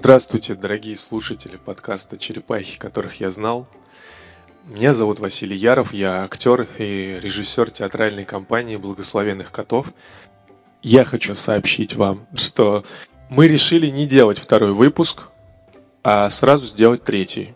Здравствуйте, дорогие слушатели подкаста «Черепахи, которых я знал». Меня зовут Василий Яров, я актер и режиссер театральной компании «Благословенных котов». Я хочу сообщить вам, что мы решили не делать второй выпуск, а сразу сделать третий.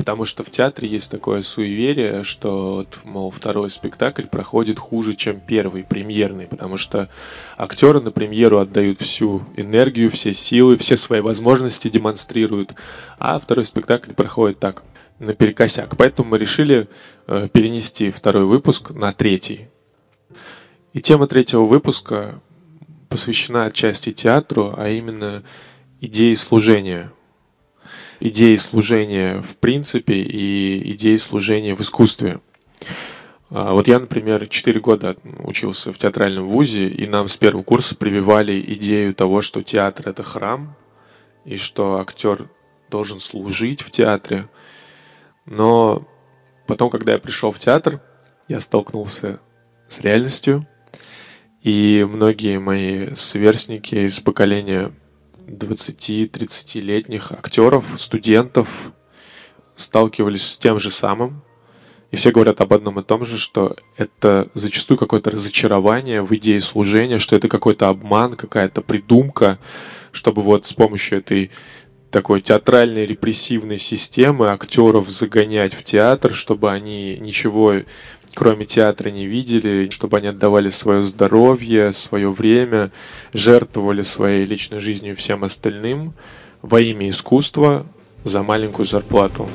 Потому что в театре есть такое суеверие, что, мол, второй спектакль проходит хуже, чем первый, премьерный. Потому что актеры на премьеру отдают всю энергию, все силы, все свои возможности демонстрируют. А второй спектакль проходит так, наперекосяк. Поэтому мы решили э, перенести второй выпуск на третий. И тема третьего выпуска посвящена отчасти театру, а именно идее служения – идеи служения в принципе и идеи служения в искусстве. А, вот я, например, 4 года учился в театральном вузе, и нам с первого курса прививали идею того, что театр — это храм, и что актер должен служить в театре. Но потом, когда я пришел в театр, я столкнулся с реальностью, и многие мои сверстники из поколения 20-30-летних актеров, студентов сталкивались с тем же самым. И все говорят об одном и том же, что это зачастую какое-то разочарование в идее служения, что это какой-то обман, какая-то придумка, чтобы вот с помощью этой такой театральной репрессивной системы актеров загонять в театр, чтобы они ничего кроме театра не видели, чтобы они отдавали свое здоровье, свое время, жертвовали своей личной жизнью всем остальным во имя искусства за маленькую зарплату.